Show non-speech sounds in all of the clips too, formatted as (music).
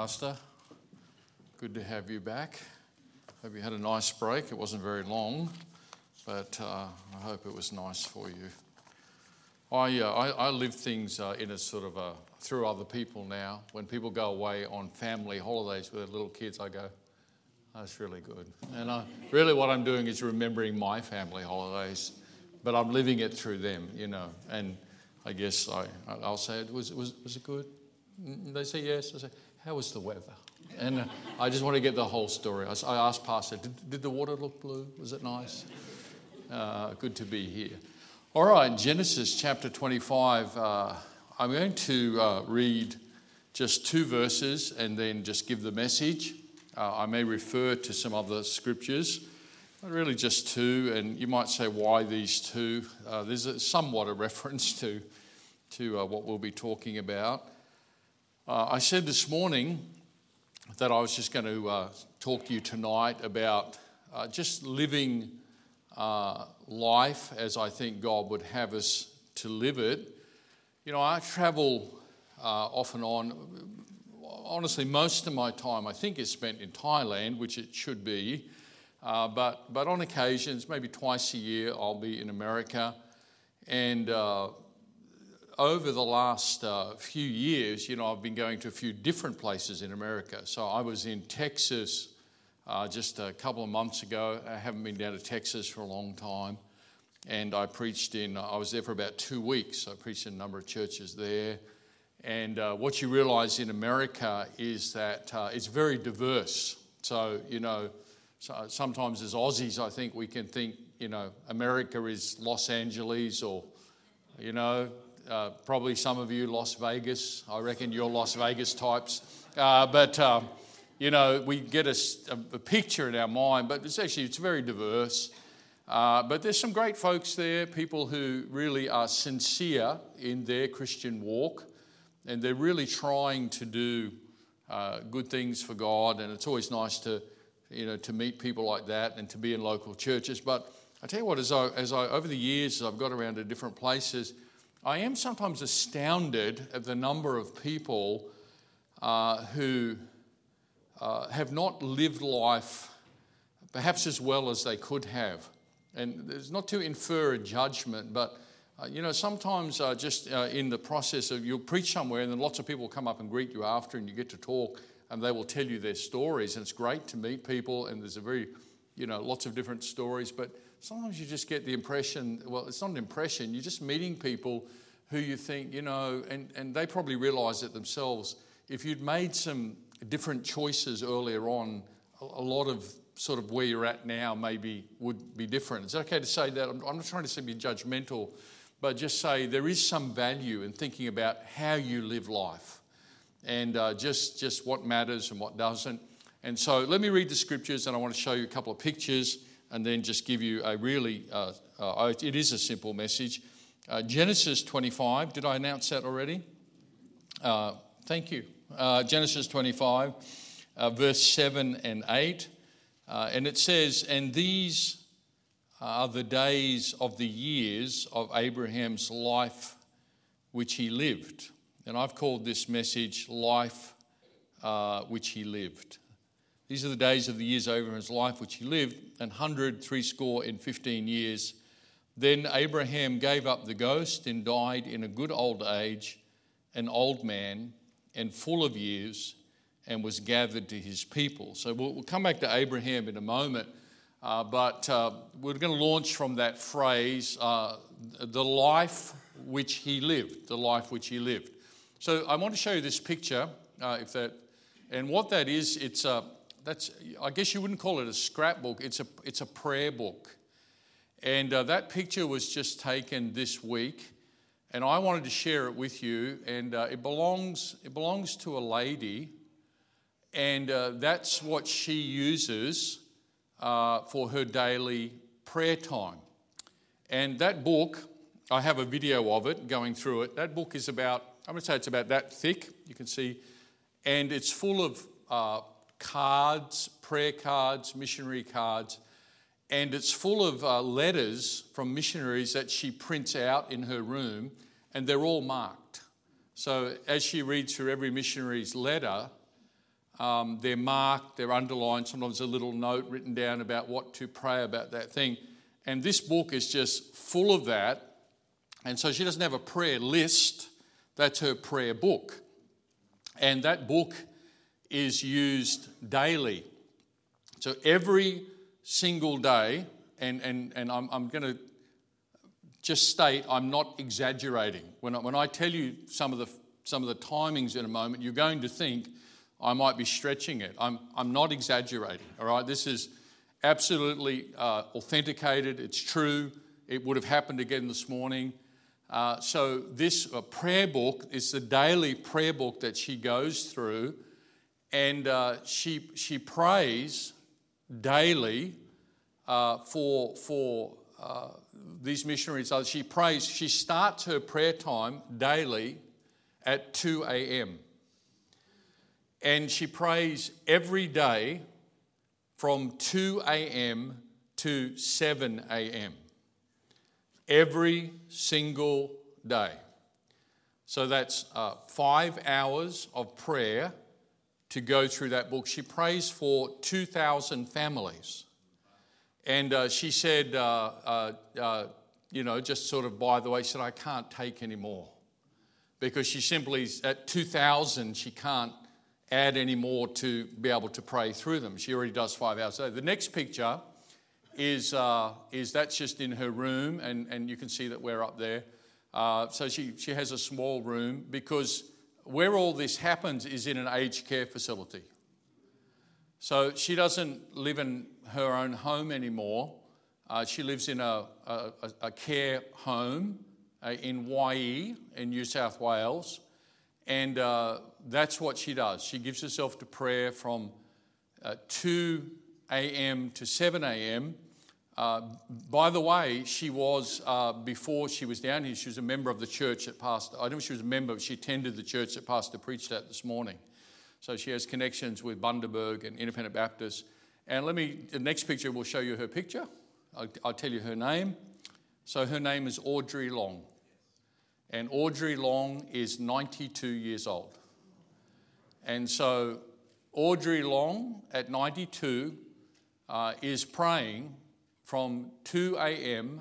Pastor, good to have you back. Hope you had a nice break. It wasn't very long, but uh, I hope it was nice for you. I, uh, I, I, live things uh, in a sort of a, through other people now. When people go away on family holidays with their little kids, I go, that's really good. And I, really, what I'm doing is remembering my family holidays, but I'm living it through them, you know. And I guess I, I'll say, it was, was, was it good? They say yes. I say, how was the weather? And uh, I just want to get the whole story. I, asked Pastor, did, did, the water look blue? Was it nice? Uh, good to be here. All right, Genesis chapter 25. Uh, I'm going to uh, read just two verses and then just give the message. Uh, I may refer to some other scriptures, but really just two. And you might say, why these two? Uh, there's somewhat a (laughs) reference to, to what we'll be talking about. Uh, I said this morning that I was just going to uh, talk to you tonight about uh, just living uh, life as I think God would have us to live it. You know, I travel uh, off and on. Honestly, most of my time I think is spent in Thailand, which it should be. Uh, but, but on occasions, maybe twice a year, I'll be in America. And over the last uh, few years, you know, I've been going to a few different places in America. So I was in Texas uh, just a couple of months ago. I haven't been down to Texas for a long time. And I preached in, I was there for about two weeks. I preached in a number of churches there. And uh, what you realize in America is that uh, it's very diverse. So, you know, so sometimes as Aussies, I think we can think, you know, America is Los Angeles or, you know, uh, probably some of you Las Vegas. I reckon you're Las Vegas types. Uh, but, um, you know, we get a, a, picture in our mind, but it's actually, it's very diverse. Uh, but there's some great folks there, people who really are sincere in their Christian walk, and they're really trying to do uh, good things for God. And it's always nice to, you know, to meet people like that and to be in local churches. But I tell you what, as I, as I over the years, as I've got around to different places, I am sometimes astounded at the number of people uh, who uh, have not lived life perhaps as well as they could have. And it's not to infer a judgment, but uh, you know, sometimes uh, just uh, in the process of you'll preach somewhere and then lots of people come up and greet you after and you get to talk and they will tell you their stories. And it's great to meet people and there's a very, you know, lots of different stories. But sometimes you just get the impression well, it's not an impression, you're just meeting people who you think, you know, and, and they probably realize it themselves. If you'd made some different choices earlier on, a, lot of sort of where you're at now maybe would be different. It's okay to say that. I'm, I'm not trying to be judgmental, but just say there is some value in thinking about how you live life and uh, just, just what matters and what doesn't. And so let me read the scriptures and I want to show you a couple of pictures and then just give you a really, uh, uh, it is a simple message. Uh, Genesis 25, did I announce that already? Uh, thank you. Uh, Genesis 25, uh, verse 7 and 8. Uh, and it says, And these are the days of the years of Abraham's life which he lived. And I've called this message Life which he lived. These are the days of the years of his life which he lived, and hundred, threescore, and fifteen years. Then Abraham gave up the ghost and died in a good old age, an old man and full of years, and was gathered to his people. So we'll, we'll come back to Abraham in a moment, uh, but uh, we're going to launch from that phrase, uh, the life which he lived, the life which he lived. So I want to show you this picture, uh, if that, and what that is, it's a that's, I guess you wouldn't call it a scrapbook, it's a, it's a prayer book. And uh, that picture was just taken this week, and I wanted to share it with you. And uh, it, belongs, it belongs to a lady, and uh, that's what she uses uh, for her daily prayer time. And that book, I have a video of it going through it. That book is about, I'm going to say it's about that thick, you can see, and it's full of uh, cards, prayer cards, missionary cards, and it's full of uh, letters from missionaries that she prints out in her room, and they're all marked. So as she reads through every missionary's letter, Um, they're marked, they're underlined, sometimes a little note written down about what to pray about that thing. And this book is just full of that. And so she doesn't have a prayer list, that's her prayer book. And that book is used daily. So every single day, and, and, and I'm, I'm going to just state I'm not exaggerating. When I, when I tell you some of, the, some of the timings in a moment, you're going to think I might be stretching it. I'm, I'm not exaggerating, all right? This is absolutely uh, authenticated, it's true. It would have happened again this morning. Uh, so, this uh, prayer book is the daily prayer book that she goes through, and uh, she, she prays daily uh, for, for uh, these missionaries. She prays, she starts her prayer time daily at 2 a.m. And she prays every day from 2 a.m. to 7 a.m. Every single day. So that's uh, five hours of prayer to go through that book. She prays for 2,000 families. And uh, she said, uh, uh, uh, you know, just sort of by the way, she said, I can't take any more. Because she simply, at 2,000, she can't add any more to be able to pray through them. She already does five hours a day. The next picture is, uh, is that's just in her room, and, and you can see that we're up there. Uh, so she, she has a small room because where all this happens is in an aged care facility. So she doesn't live in her own home anymore. Uh, she lives in a, a, a care home uh, in Waihi in New South Wales. And uh, that's what she does. She gives herself to prayer from uh, 2 a.m. to 7 a.m. Uh, by the way, she was, uh, before she was down here, she was a member of the church that Pastor, I don't know if she was a member, but she attended the church that Pastor preached at this morning. So she has connections with Bundaberg and Independent Baptist. And let me, the next picture will show you her picture. I'll, I'll tell you her name. So her name is Audrey Long. And Audrey Long is 92 years old. And so Audrey Long at 92 uh, is praying from 2 a.m.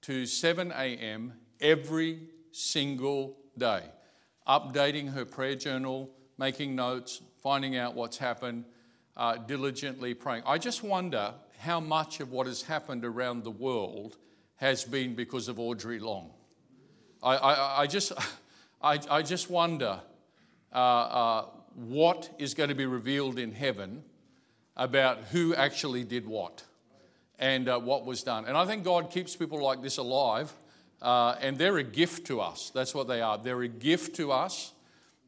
to 7 a.m. every single day, updating her prayer journal, making notes, finding out what's happened, uh, diligently praying. I just wonder how much of what has happened around the world has been because of Audrey Long. I, I, I just, (laughs) I, I, just wonder uh, uh, what is going to be revealed in heaven about who actually did what and uh, what was done. And I think God keeps people like this alive, uh, and they're a gift to us. That's what they are. They're a gift to us.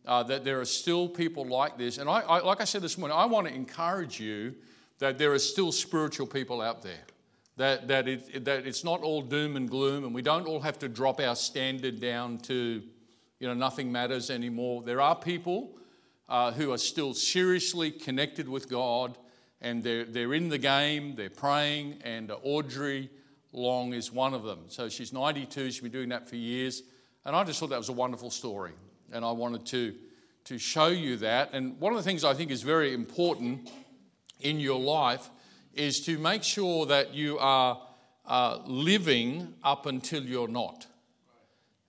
Uh, that there are still people like this. And I, I, like I said this morning, I want to encourage you that there are still spiritual people out there. That, that, it, that it's not all doom and gloom, and we don't all have to drop our standard down to, you know, nothing matters anymore. There are people uh, who are still seriously connected with God and they're, they're in the game, they're praying, and Audrey Long is one of them. So she's 92, she's been doing that for years. And I just thought that was a wonderful story. And I wanted to, to show you that. And one of the things I think is very important in your life is to make sure that you are uh, living up until you're not.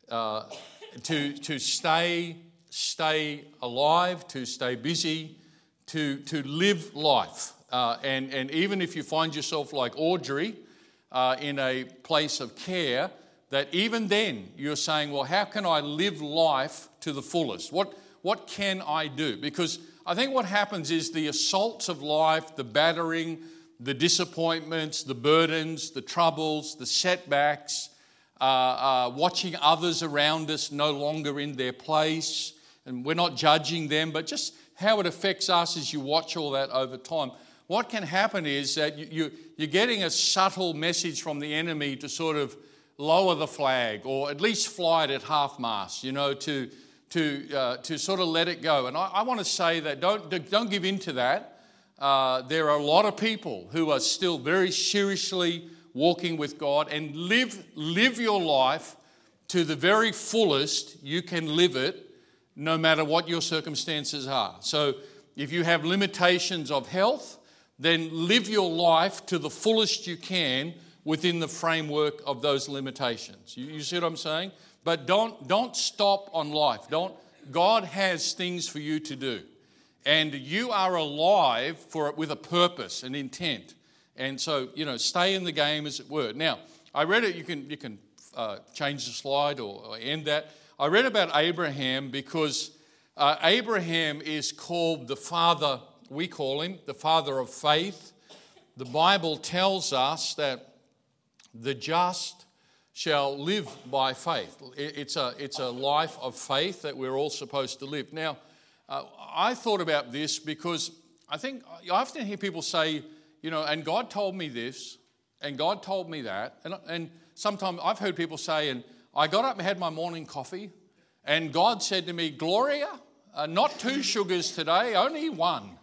Uh, to, to stay stay alive, to stay busy, to, to live life. Uh, and, and even if you find yourself like Audrey uh, in a place of care, that even then you're saying, well, how can I live life to the fullest? What, what can I do? Because I think what happens is the assaults of life, the battering, the disappointments, the burdens, the troubles, the setbacks, uh, uh, watching others around us no longer in their place, and we're not judging them, but just how it affects us as you watch all that over time. What can happen is that you, you're getting a subtle message from the enemy to sort of lower the flag or at least fly it at half mast, you know, to, to, uh, to sort of let it go. And I, I want to say that don't, don't give in to that. Uh, there are a lot of people who are still very seriously walking with God and live, live your life to the very fullest you can live it no matter what your circumstances are. So if you have limitations of health, then live your life to the fullest you can within the framework of those limitations. You, you, see what I'm saying? But don't, don't stop on life. Don't, God has things for you to do. And you are alive for it with a purpose, an intent. And so, you know, stay in the game as it were. Now, I read it, you can, you can uh, change the slide or, or, end that. I read about Abraham because uh, Abraham is called the father, we call him the father of faith. The Bible tells us that the just shall live by faith. It's a, it's a life of faith that we're all supposed to live. Now, uh, I thought about this because I think I often hear people say, you know, and God told me this, and God told me that. And, and sometimes I've heard people say, and I got up and had my morning coffee, and God said to me, Gloria, uh, not two sugars today, only one.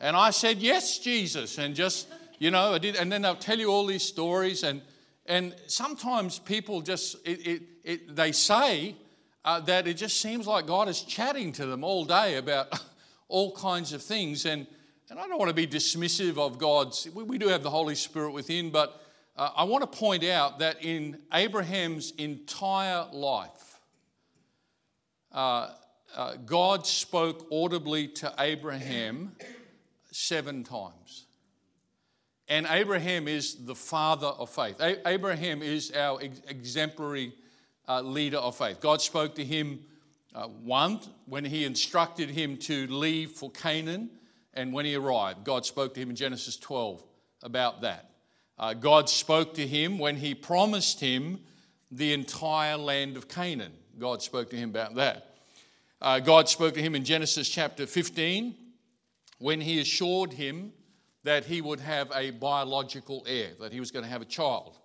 And I said, Yes, Jesus. And just, you know, I did. And then they'll tell you all these stories. And, and sometimes people just, it, it, it, they say uh, that it just seems like God is chatting to them all day about (laughs) all kinds of things. And and I don't want to be dismissive of God's, we do have the Holy Spirit within, but uh, I want to point out that in Abraham's entire life, uh, uh, God spoke audibly to Abraham seven times. And Abraham is the father of faith. A- Abraham is our ex- exemplary uh, leader of faith. God spoke to him uh, one when he instructed him to leave for Canaan and when he arrived. God spoke to him in Genesis 12 about that. Uh, God spoke to him when he promised him the entire land of Canaan. God spoke to him about that. Uh, God spoke to him in Genesis chapter 15 when he assured him that he would have a biological heir, that he was going to have a child.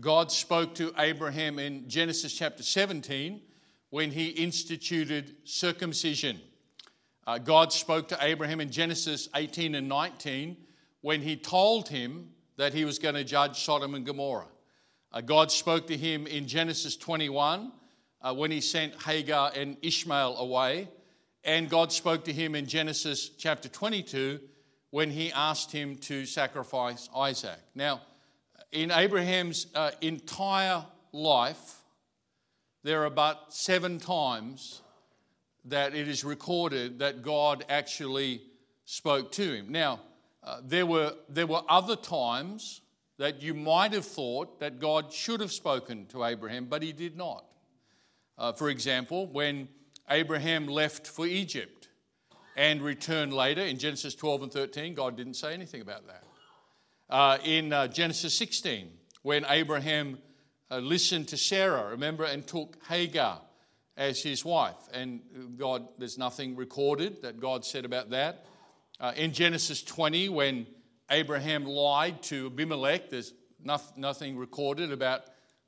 God spoke to Abraham in Genesis chapter 17 when he instituted circumcision. Uh, God spoke to Abraham in Genesis 18 and 19 when he told him that he was going to judge Sodom and Gomorrah. Uh, God spoke to him in Genesis 21 uh, when he sent Hagar and Ishmael away. And God spoke to him in Genesis chapter 22 when he asked him to sacrifice Isaac. Now, in Abraham's uh, entire life, there are about seven times that it is recorded that God actually spoke to him. Now, uh, there, were, there were other times that you might have thought that God should have spoken to Abraham, but he did not. Uh, for example, when Abraham left for Egypt and returned later in Genesis 12 and 13, God didn't say anything about that. Uh, in uh, Genesis 16, when Abraham uh, listened to Sarah, remember, and took Hagar as his wife. And God, there's nothing recorded that God said about that. Uh, in Genesis 20, when Abraham lied to Abimelech, there's nothing recorded about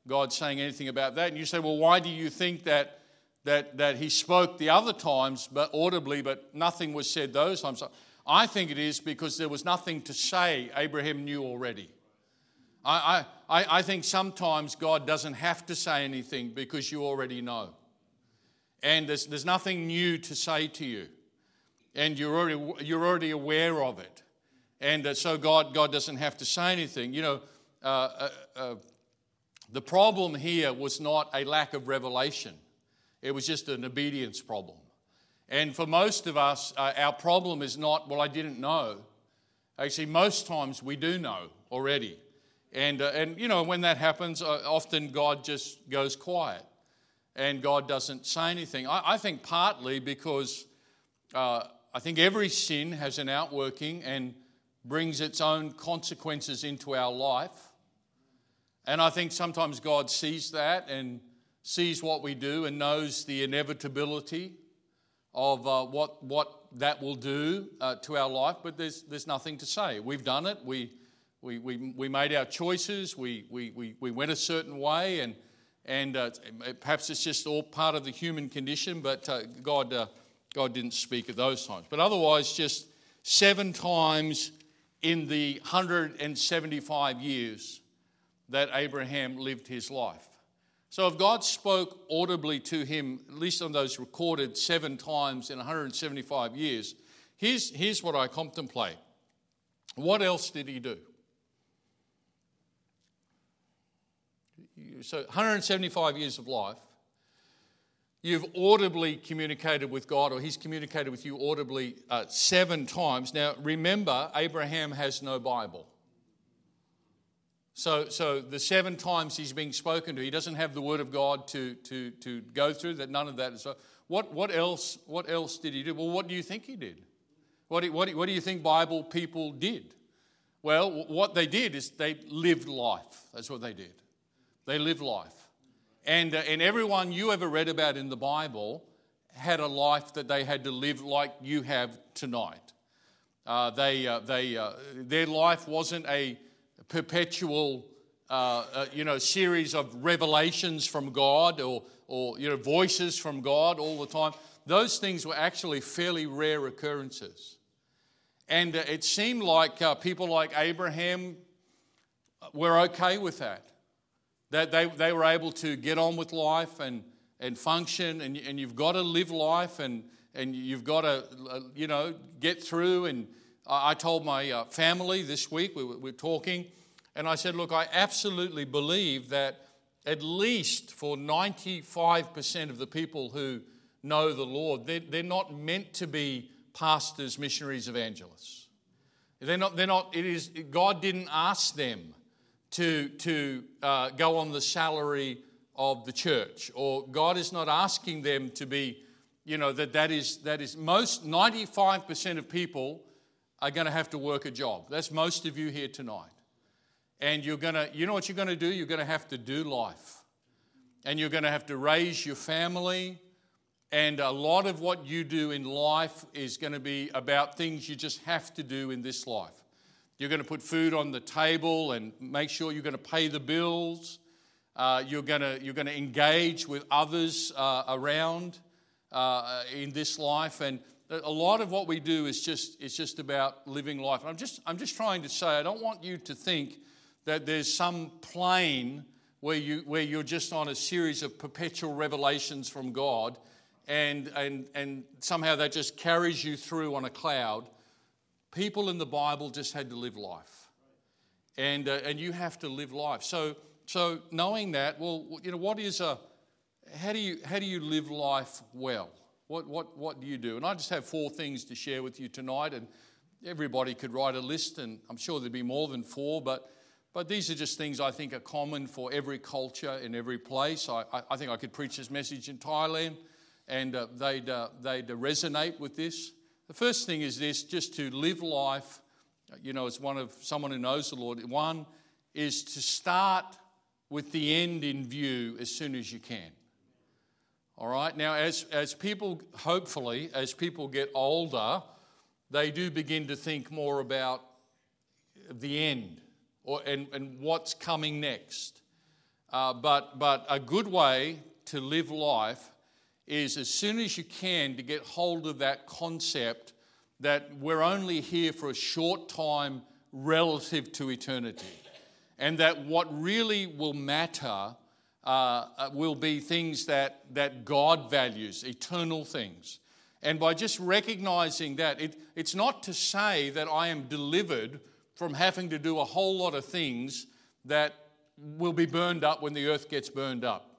God saying anything about that. And you say, well, why do you think that, that, that he spoke the other times, but audibly, but nothing was said those times? I think it is because there was nothing to say Abraham knew already. I, I, I think sometimes God doesn't have to say anything because you already know and there's, there's nothing new to say to you. And you're already, you're already aware of it. And uh, so God, God doesn't have to say anything. You know, uh, uh, uh, the problem here was not a lack of revelation, it was just an obedience problem. And for most of us, uh, our problem is not, well, I didn't know. Actually, most times we do know already. And, uh, and you know, when that happens, often God just goes quiet and God doesn't say anything. I, I think partly because uh, I think every sin has an outworking and brings its own consequences into our life. And I think sometimes God sees that and sees what we do and knows the inevitability of uh, what, what that will do uh, to our life, but there's, there's nothing to say. We've done it, we, we, we, we made our choices, we, we, we, we went a certain way, and and uh, perhaps it's just all part of the human condition, but uh, God, uh, God didn't speak at those times. But otherwise, just seven times in the 175 years that Abraham lived his life. So if God spoke audibly to him, at least on those recorded seven times in 175 years, here's, here's what I contemplate. What else did he do? So, 175 years of life. You've audibly communicated with God, or He's communicated with you audibly uh, seven times. Now, remember, Abraham has no Bible. So, so the seven times he's being spoken to, he doesn't have the word of God to, to, to go through, that none of that is. What, what, else, what else did he do? Well, what do you think he did? What do, what, what do you think Bible people did? Well, what they did is they lived life. That's what they did. They lived life. And, uh, and everyone you ever read about in the Bible had a life that they had to live like you have tonight. Uh, they, uh, they, uh, their life wasn't a perpetual uh, uh, you know, series of revelations from God or, or you know, voices from God all the time. Those things were actually fairly rare occurrences. And uh, it seemed like uh, people like Abraham were okay with that. That they, they were able to get on with life and, and function, and, and you've got to live life and, and you've got to, uh, you know, get through. And I, told my uh, family this week, we were talking, and I said, Look, I absolutely believe that at least for 95% of the people who know the Lord, they're, they're not meant to be pastors, missionaries, evangelists. They're not, they're not, it is, God didn't ask them to, to uh, go on the salary of the church, or God is not asking them to be, you know, that that is, that is most 95% of people are going to have to work a job. That's most of you here tonight. And you're going to, you know what you're going to do? You're going to have to do life. And you're going to have to raise your family. And a lot of what you do in life is going to be about things you just have to do in this life. You're going to put food on the table and make sure you're going to pay the bills. Uh, you're, going to, you're going to engage with others uh, around uh, in this life. And a lot of what we do is just, it's just about living life. I'm just, I'm just trying to say, I don't want you to think that there's some plane where, you, where you're just on a series of perpetual revelations from God and, and, and somehow that just carries you through on a cloud. People in the Bible just had to live life. And, uh, and you have to live life. So, so knowing that, well, you know, what is a, how do you, how do you live life well? What, what, what do you do? And I just have four things to share with you tonight. And everybody could write a list, and I'm sure there'd be more than four, but but these are just things I think are common for every culture in every place. I, I think I could preach this message in Thailand and uh, they'd, uh, they'd resonate with this. The first thing is this just to live life, you know, as one of someone who knows the Lord. One is to start with the end in view as soon as you can. All right, now, as, as people, hopefully, as people get older, they do begin to think more about the end or, and, and what's coming next. Uh, but, but a good way to live life is as soon as you can to get hold of that concept that we're only here for a short time relative to eternity. And that what really will matter uh, uh will be things that, that God values, eternal things. And by just recognizing that, it, it's not to say that I am delivered from having to do a whole lot of things that will be burned up when the earth gets burned up.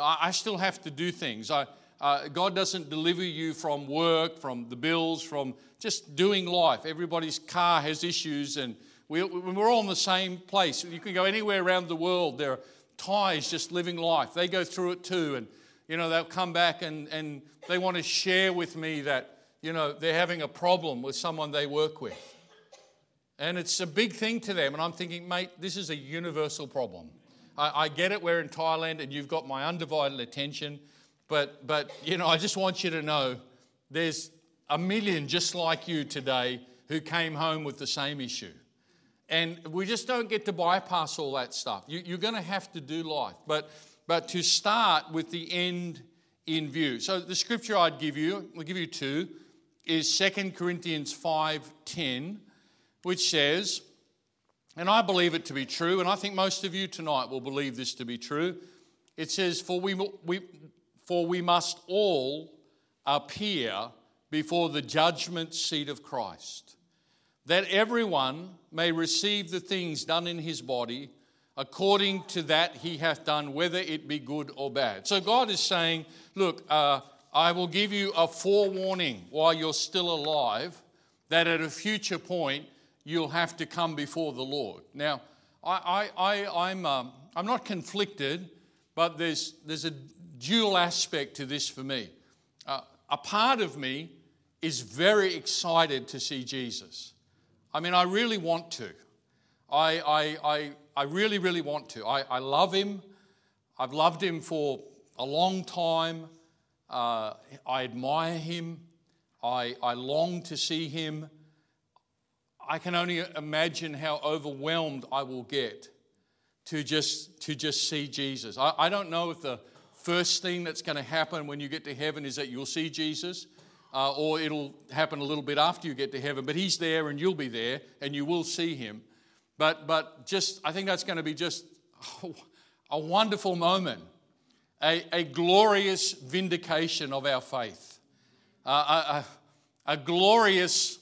I, still have to do things. I, uh, God doesn't deliver you from work, from the bills, from just doing life. Everybody's car has issues, and we, we're all in the same place. You can go anywhere around the world. There are Thais just living life. They go through it too, and you know they'll come back and, and they want to share with me that you know they're having a problem with someone they work with. And it's a big thing to them. And I'm thinking, mate, this is a universal problem. I, I get it, we're in Thailand and you've got my undivided attention. But, but, you know, I just want you to know there's a million just like you today who came home with the same issue. And we just don't get to bypass all that stuff. You, are going to have to do life. But, but to start with the end in view. So the scripture I'd give you, I'll give you two, is 2 Corinthians 5.10 which says, and I believe it to be true, and I think most of you tonight will believe this to be true. It says, For we, we, for we must all appear before the judgment seat of Christ, that everyone may receive the things done in his body according to that he hath done, whether it be good or bad. So God is saying, Look, uh, I will give you a forewarning while you're still alive that at a future point you'll have to come before the Lord. Now, I, I, I, I'm, um, I'm not conflicted, but there's, there's a dual aspect to this for me. Uh, a part of me is very excited to see Jesus. I mean, I really want to. I, I, I, I really, really want to. I, I love him. I've loved him for a long time. Uh, I admire him. I, I long to see him. I can only imagine how overwhelmed I will get to just, to just see Jesus. I, I don't know if the first thing that's going to happen when you get to heaven is that you'll see Jesus, uh, or it'll happen a little bit after you get to heaven, but He's there and you'll be there and you will see Him. But, but just, I think that's going to be just a wonderful moment, a, a glorious vindication of our faith, uh, a, a, a, glorious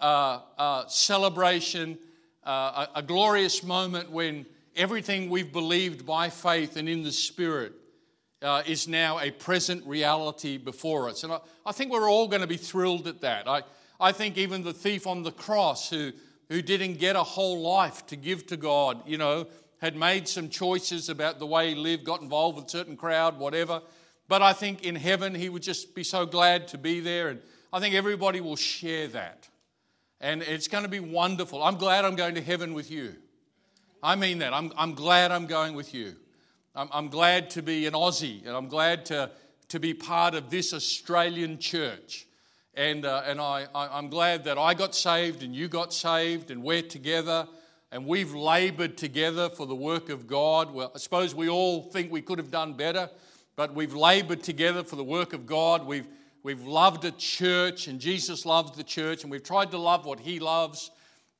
uh, uh celebration, uh, a, a glorious moment when everything we've believed by faith and in the Spirit uh, is now a present reality before us. And I, I think we're all going to be thrilled at that. I, I think even the thief on the cross who, who didn't get a whole life to give to God, you know, had made some choices about the way he lived, got involved with a certain crowd, whatever. But I think in heaven he would just be so glad to be there. And I think everybody will share that. And it's going to be wonderful. I'm glad I'm going to heaven with you. I mean that. I'm, I'm glad I'm going with you. I'm, I'm glad to be an Aussie and I'm glad to, to be part of this Australian church. And, uh, and I, I, am glad that I got saved and you got saved and we're together and we've labored together for the work of God. Well, I suppose we all think we could have done better, but we've labored together for the work of God. We've, we've loved a church and Jesus loves the church and we've tried to love what he loves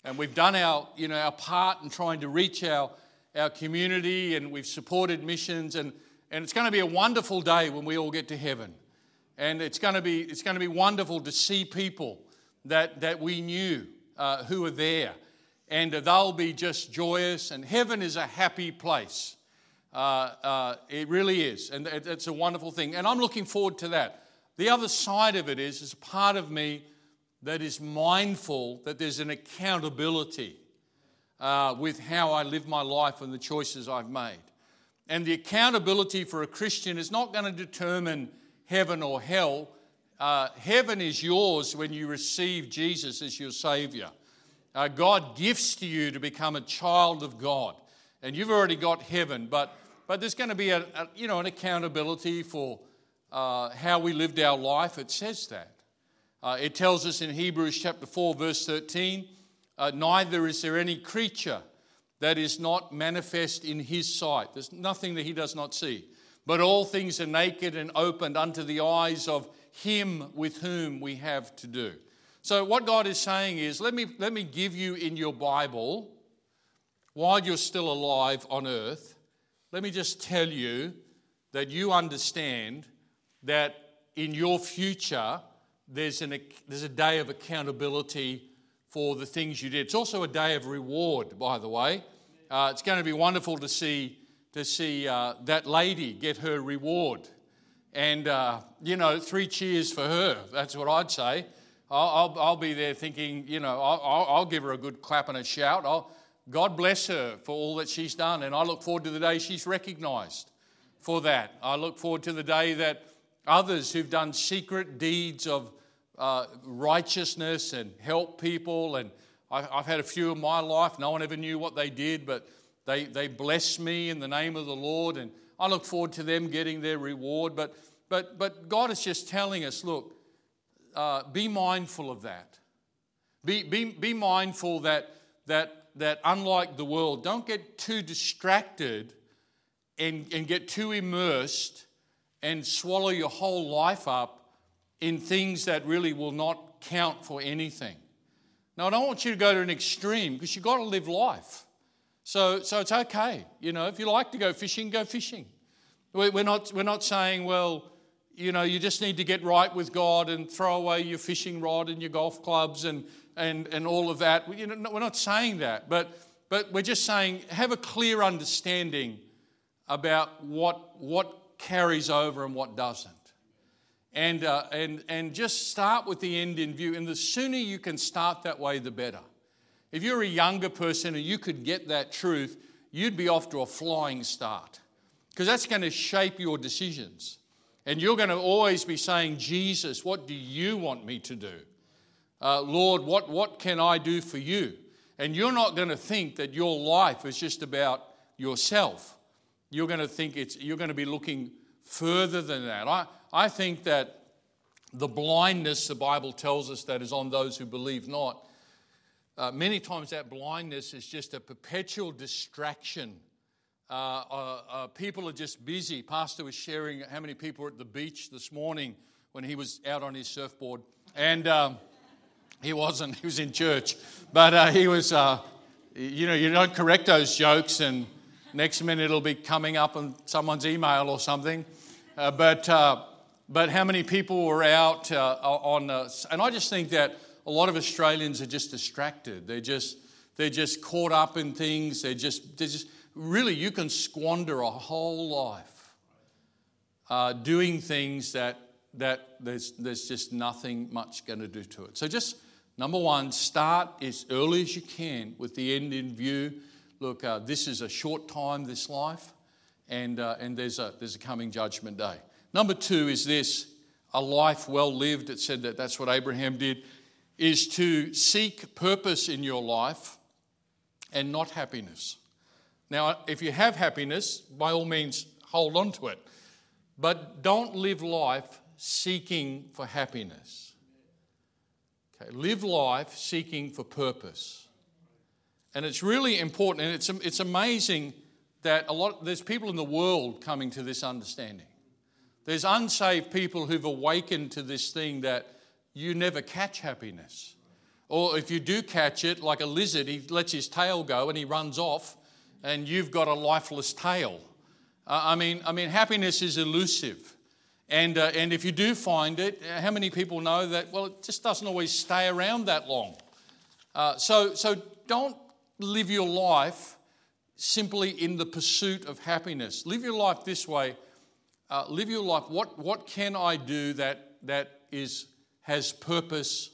and we've done our, you know, our part in trying to reach our, our community and we've supported missions. And, and it's going to be a wonderful day when we all get to heaven. And it's going to be, it's going to be wonderful to see people that, that we knew uh, who are there. And they'll be just joyous. And heaven is a happy place. Uh, uh, it really is. And it's a wonderful thing. And I'm looking forward to that. The other side of it is, is part of me that is mindful that there's an accountability uh, with how I live my life and the choices I've made. And the accountability for a Christian is not going to determine heaven or hell. Uh, heaven is yours when you receive Jesus as your Savior. Uh, God gifts to you to become a child of God. And you've already got heaven, but, but there's going to be a, a you know, an accountability for uh, how we lived our life. It says that. Uh, it tells us in Hebrews chapter 4, verse 13 uh, neither is there any creature that is not manifest in his sight. There's nothing that he does not see. But all things are naked and opened unto the eyes of him with whom we have to do. So, what God is saying is, let me, let me give you in your Bible, while you're still alive on earth, let me just tell you that you understand that in your future, there's, an, there's a day of accountability for the things you did. It's also a day of reward, by the way. Uh, it's going to be wonderful to see, to see uh, that lady get her reward. And, uh, you know, three cheers for her. That's what I'd say. I'll, I'll, be there thinking, you know, I'll, I'll, give her a good clap and a shout. I'll, God bless her for all that she's done. And I look forward to the day she's recognized for that. I look forward to the day that others who've done secret deeds of uh, righteousness and help people. And I, I've had a few in my life. No one ever knew what they did, but they, they bless me in the name of the Lord. And I look forward to them getting their reward. But, but, but God is just telling us look, uh, be mindful of that. Be, be, be mindful that, that, that, unlike the world, don't get too distracted and, and get too immersed and swallow your whole life up in things that really will not count for anything. Now, I don't want you to go to an extreme because you've got to live life. So, so it's okay. You know, if you like to go fishing, go fishing. We're not, we're not saying, well, you know, you just need to get right with God and throw away your fishing rod and your golf clubs and, and, and all of that. You know, we're not saying that, but, but we're just saying have a clear understanding about what, what carries over and what doesn't. And, uh, and, and just start with the end in view. And the sooner you can start that way, the better. If you're a younger person and you could get that truth, you'd be off to a flying start because that's going to shape your decisions. And you're going to always be saying, Jesus, what do you want me to do? Uh, Lord, what, what can I do for you? And you're not going to think that your life is just about yourself. You're going to think it's, you're going to be looking further than that. I, I think that the blindness the Bible tells us that is on those who believe not uh, many times that blindness is just a perpetual distraction. Uh, uh, uh, people are just busy. Pastor was sharing how many people were at the beach this morning when he was out on his surfboard. And um, he wasn't, (laughs) he was in church. But uh, he was, uh, you know, you don't correct those jokes, and next minute it'll be coming up on someone's email or something. Uh, but, uh, but how many people were out uh, on, and I just think that a lot of Australians are just distracted. They're just, they're just caught up in things. They're just, they're just really, you can squander a whole life uh, doing things that, that there's, there's just nothing much going to do to it. So just number one, start as early as you can with the end in view. Look, uh, this is a short time, this life, and, uh, and there's, a, there's a coming judgment day. Number two is this a life well lived. It said that that's what Abraham did is to seek purpose in your life and not happiness. Now, if you have happiness, by all means, hold on to it. But don't live life seeking for happiness. Okay, live life seeking for purpose. And it's really important, and it's, it's amazing that a lot, there's people in the world coming to this understanding. There's unsaved people who've awakened to this thing that you never catch happiness. Or if you do catch it, like a lizard, he lets his tail go and he runs off, and you've got a lifeless tail. Uh, I, mean, I mean, happiness is elusive. And, uh, and if you do find it, how many people know that, well, it just doesn't always stay around that long? Uh, so, so don't live your life simply in the pursuit of happiness. Live your life this way. Uh, live your life, what, what can I do that, that is has purpose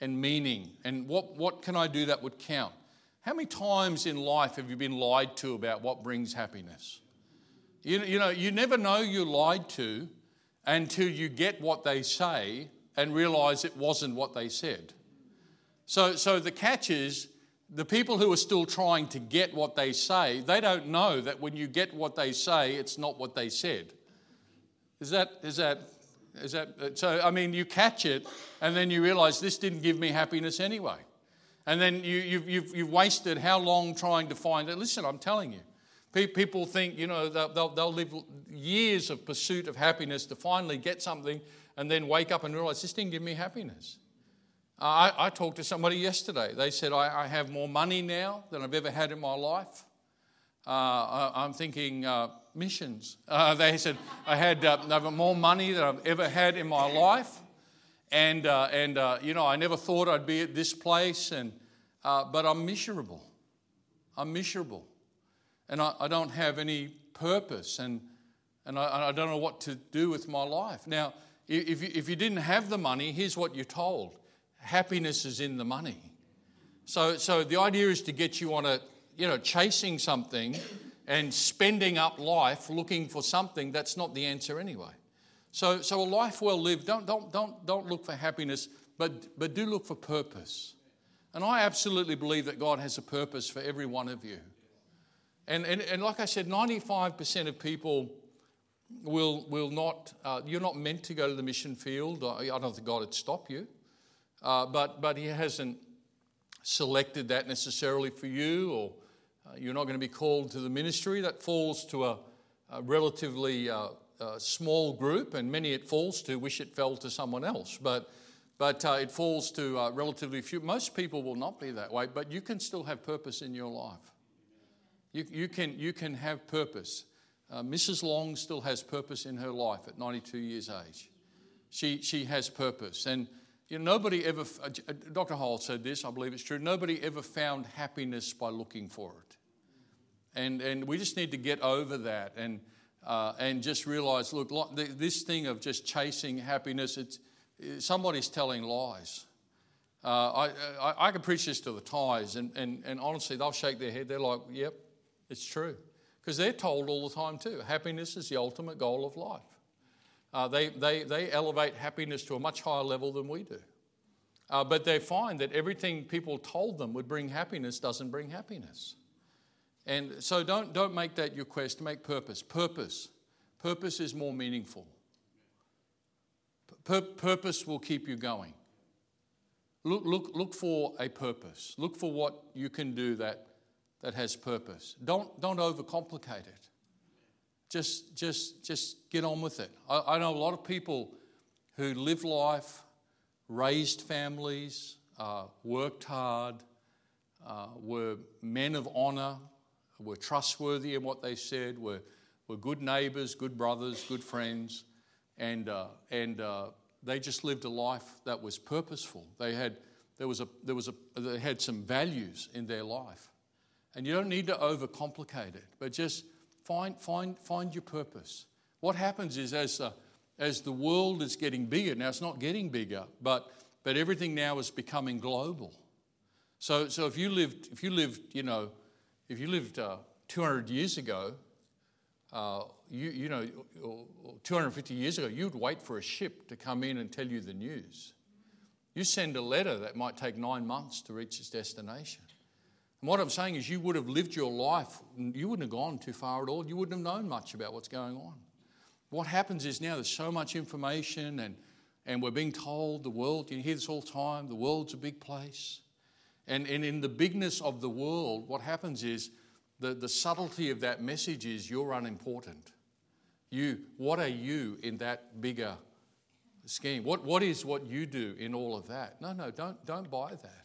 and meaning. And what, what can I do that would count? How many times in life have you been lied to about what brings happiness? You, you know, you never know you're lied to until you get what they say and realize it wasn't what they said. So, so the catch is the people who are still trying to get what they say, they don't know that when you get what they say, it's not what they said. Is that, is that is that so? I mean, you catch it, and then you realize this didn't give me happiness anyway. And then you, you've, you've, you've wasted how long trying to find it? Listen, I'm telling you. People think, you know, they'll, they'll live years of pursuit of happiness to finally get something and then wake up and realize this didn't give me happiness. I, I talked to somebody yesterday. They said, I, I, have more money now than I've ever had in my life. Uh, I, am thinking, uh, missions. Uh, (laughs) they said, I had uh, more money than I've ever had in my life. And, uh, and uh, you know, I never thought I'd be at this place, and, but I'm miserable. I'm miserable. And I, I don't have any purpose, and, and I, I, don't know what to do with my life. Now, if you, if you didn't have the money, here's what you're told happiness is in the money. So, so the idea is to get you on a, you know, chasing something and spending up life looking for something that's not the answer anyway. So, so a life well lived, don't, don't, don't, don't look for happiness, but, but do look for purpose. And I absolutely believe that God has a purpose for every one of you. And, and, and like I said, 95% of people will, will not, uh, you're not meant to go to the mission field. I don't think God would stop you. Uh, but, but He hasn't selected that necessarily for you or uh, you're not going to be called to the ministry. That falls to a, a relatively uh, uh, small group, and many it falls to wish it fell to someone else. But, but uh, it falls to uh, relatively few. Most people will not be that way, but you can still have purpose in your life. You, you, can, you can have purpose. Uh, Mrs. Long still has purpose in her life at 92 years age. She, she has purpose. And you know, nobody ever, uh, uh Dr. Hall said this, I believe it's true, nobody ever found happiness by looking for it. And, and we just need to get over that and, uh, and just realize look, this thing of just chasing happiness, it's, somebody's telling lies. Uh, I, I, I can preach this to the Thais, and, and, and honestly, they'll shake their head. They're like, yep, it's true. Because they're told all the time, too. Happiness is the ultimate goal of life. Uh, they, they, they elevate happiness to a much higher level than we do. Uh, but they find that everything people told them would bring happiness doesn't bring happiness. And so don't, don't make that your quest, make purpose. Purpose. Purpose is more meaningful. Pur- purpose will keep you going. Look, look, look for a purpose. Look for what you can do that, that has purpose. Don't, don't overcomplicate it. Just, just, just get on with it. I, I know a lot of people who live life, raised families, uh, worked hard, uh, were men of honor, were trustworthy in what they said, were, were good neighbors, good brothers, good friends, and, uh, and uh, they just lived a life that was purposeful. They had, there was a, there was a, they had some values in their life. And you don't need to overcomplicate it, but just find, find, find your purpose. What happens is as the, as the world is getting bigger, now it's not getting bigger, but, but everything now is becoming global. So, so if you lived, if you lived, you know, if you lived uh, 200 years ago, uh, you, you know, 250 years ago, you'd wait for a ship to come in and tell you the news. You send a letter that might take nine months to reach its destination. And what I'm saying is, you would have lived your life, you wouldn't have gone too far at all. You wouldn't have known much about what's going on. What happens is now there's so much information, and, and we're being told the world, you hear this all the time, the world's a big place. And, and in the bigness of the world, what happens is the, the subtlety of that message is you're unimportant. You, what are you in that bigger scheme? What, what is what you do in all of that? No, no, don't, don't buy that.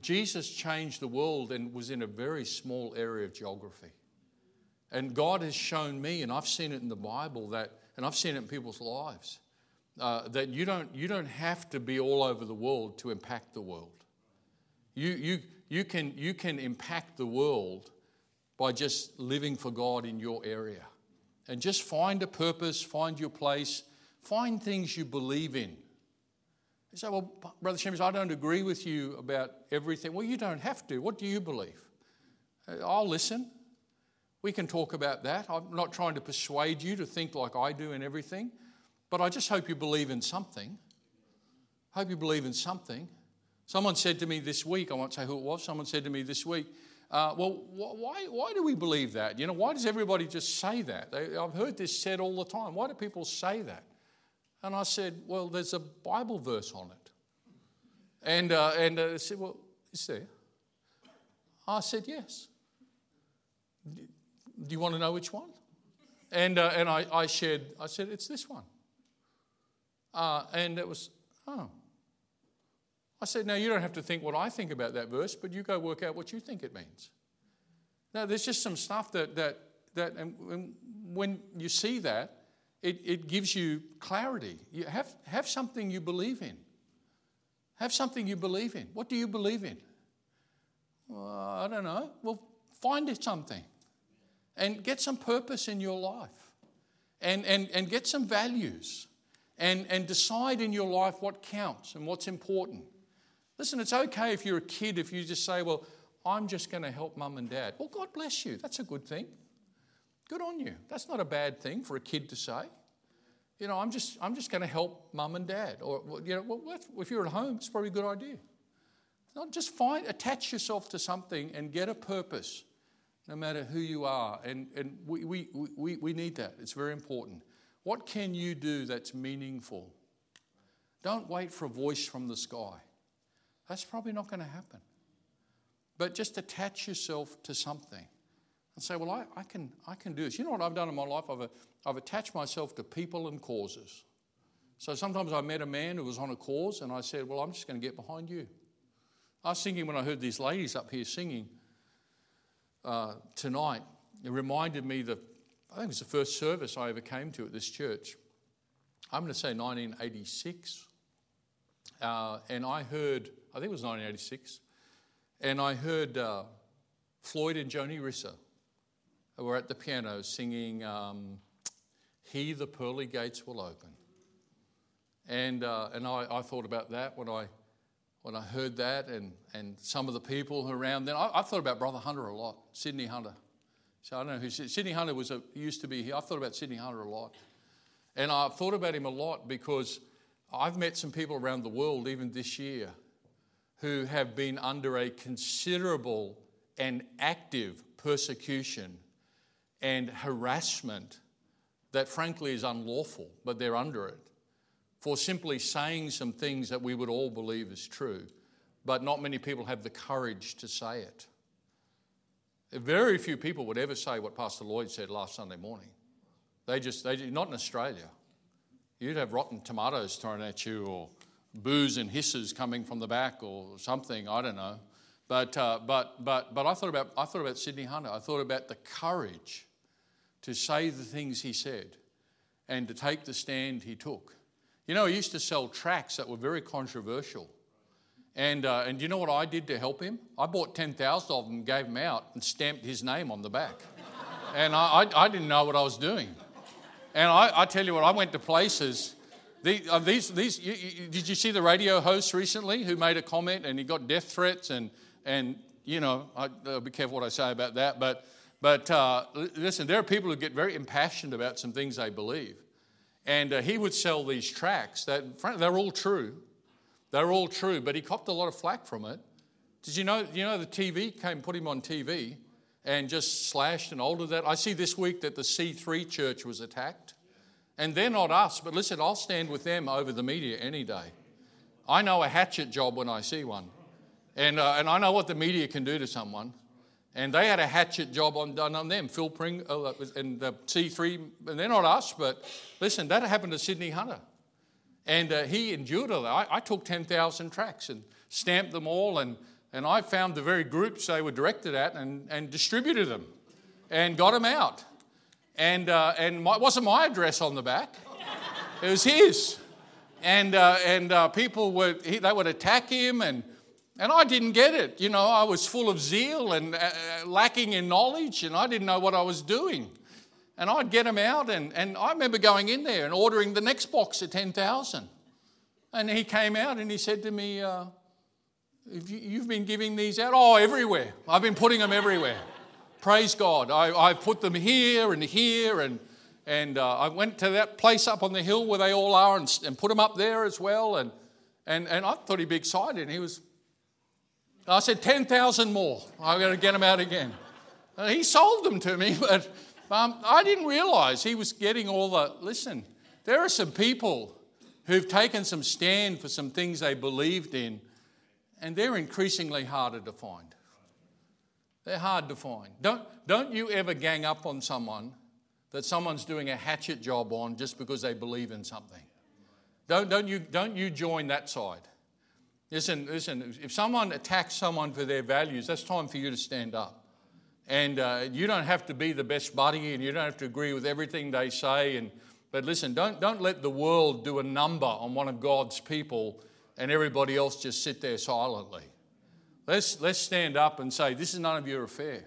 Jesus changed the world and was in a very small area of geography. And God has shown me, and I've seen it in the Bible, that, and I've seen it in people's lives, uh, that you don't, you don't have to be all over the world to impact the world. You, you, you, can, you can impact the world by just living for God in your area. And just find a purpose, find your place, find things you believe in. You say, Well, Brother Sehmish, I don't agree with you about everything. Well, you don't have to. What do you believe? Uh, I'll listen. We can talk about that. I'm not trying to persuade you to think like I do in everything, but I just hope you believe in something. Hope you believe in something. Someone said to me this week, I won't say who it was, someone said to me this week, uh, well, wh- why, why do we believe that? You know, why does everybody just say that? They, I've heard this said all the time. Why do people say that? And I said, well, there's a Bible verse on it. And, uh, and uh, said, well, is there? I said, yes. Do you want to know which one? And, uh, and I, I shared, I said, it's this one. Uh, and it was, oh. I said, Now, you don't have to think what I think about that verse, but you go work out what you think it means. Now, there's just some stuff that, that, that and when you see that, it, it gives you clarity. You have, have something you believe in. Have something you believe in. What do you believe in? Well, I don't know. Well, find it something and get some purpose in your life and, and, and get some values and, and decide in your life what counts and what's important. Listen, it's okay if you're a kid if you just say, Well, I'm just going to help mum and dad. Well, God bless you. That's a good thing. Good on you. That's not a bad thing for a kid to say. You know, I'm just, I'm just going to help mum and dad. Or, you know, well, if you're at home, it's probably a good idea. Just find, attach yourself to something and get a purpose, no matter who you are. And, and we, we, we, we need that. It's very important. What can you do that's meaningful? Don't wait for a voice from the sky. That's probably not going to happen. But just attach yourself to something and say, well, I, I, can, I can do this. You know what I've done in my life? I've, I've attached myself to people and causes. So sometimes I met a man who was on a cause and I said, well, I'm just going to get behind you. I was thinking when I heard these ladies up here singing uh, tonight, it reminded me the I think it was the first service I ever came to at this church. I'm going to say 1986. Uh, and I heard, I think it was 1986, and I heard uh, Floyd and Joni Rissa were at the piano singing um, He the Pearly Gates Will Open. And, uh, and I, I, thought about that when I, when I heard that and, and some of the people around then. I, I thought about Brother Hunter a lot, Sydney Hunter. So I don't know who Sydney Hunter was a, used to be here. I thought about Sydney Hunter a lot. And I've thought about him a lot because I've met some people around the world, even this year, who have been under a considerable and active persecution and harassment that, frankly, is unlawful, but they're under it for simply saying some things that we would all believe is true, but not many people have the courage to say it. Very few people would ever say what Pastor Lloyd said last Sunday morning. They just, they, not in Australia. You'd have rotten tomatoes thrown at you or boos and hisses coming from the back or something, I don't know. But, uh, but, but, but I, thought about, I thought about Sydney Hunter. I thought about the courage to say the things he said and to take the stand he took. You know, he used to sell tracts that were very controversial. And, uh, and you know what I did to help him? I bought 10,000 of them, gave them out, and stamped his name on the back. and I, I, I didn't know what I was doing. And I, I tell you what, I went to places. The, uh, these, these, you, you, did you see the radio host recently who made a comment and he got death threats? And, and you know, I, will be careful what I say about that. But, but uh, listen, there are people who get very impassioned about some things they believe. And uh, he would sell these tracts that, they're all true. They're all true, but he copped a lot of flack from it. Did you know, you know the TV came put him on TV? and just slashed and altered that. I see this week that the C3 church was attacked. And they're not us, but listen, I'll stand with them over the media any day. I know a hatchet job when I see one. And, uh, and I know what the media can do to someone. And they had a hatchet job on, done on them. Phil Pring uh, and the C3, and they're not us, but listen, that happened to Sydney Hunter. And uh, he endured that. I, I took 10,000 tracks and stamped them all and and I found the very groups they were directed at and, and distributed them and got them out. And, uh, and my, it wasn't my address on the back, it was his. And, uh, and uh, people would, he, they would attack him, and, and I didn't get it. You know, I was full of zeal and uh, lacking in knowledge, and I didn't know what I was doing. And I'd get them out, and, and I remember going in there and ordering the next box of 10,000. And he came out and he said to me, uh, You've been giving these out? Oh, everywhere. I've been putting them everywhere. (laughs) Praise God. I, I put them here and here, and, and uh, I went to that place up on the hill where they all are and, and put them up there as well. And, and, and I thought he'd be excited. And he was, I said, 10,000 more. I'm going to get them out again. And he sold them to me, (laughs) but um, I didn't realize he was getting all the. Listen, there are some people who've taken some stand for some things they believed in and they're increasingly harder to find. They're hard to find. Don't, don't you ever gang up on someone that someone's doing a hatchet job on just because they believe in something. Don't, don't, you, don't you join that side. Listen, listen, if someone attacks someone for their values, that's time for you to stand up. And uh, you don't have to be the best buddy and you don't have to agree with everything they say. And, but listen, don't, don't let the world do a number on one of God's people and everybody else just sit there silently. Let's, let's stand up and say, This is none of your affair.